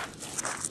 you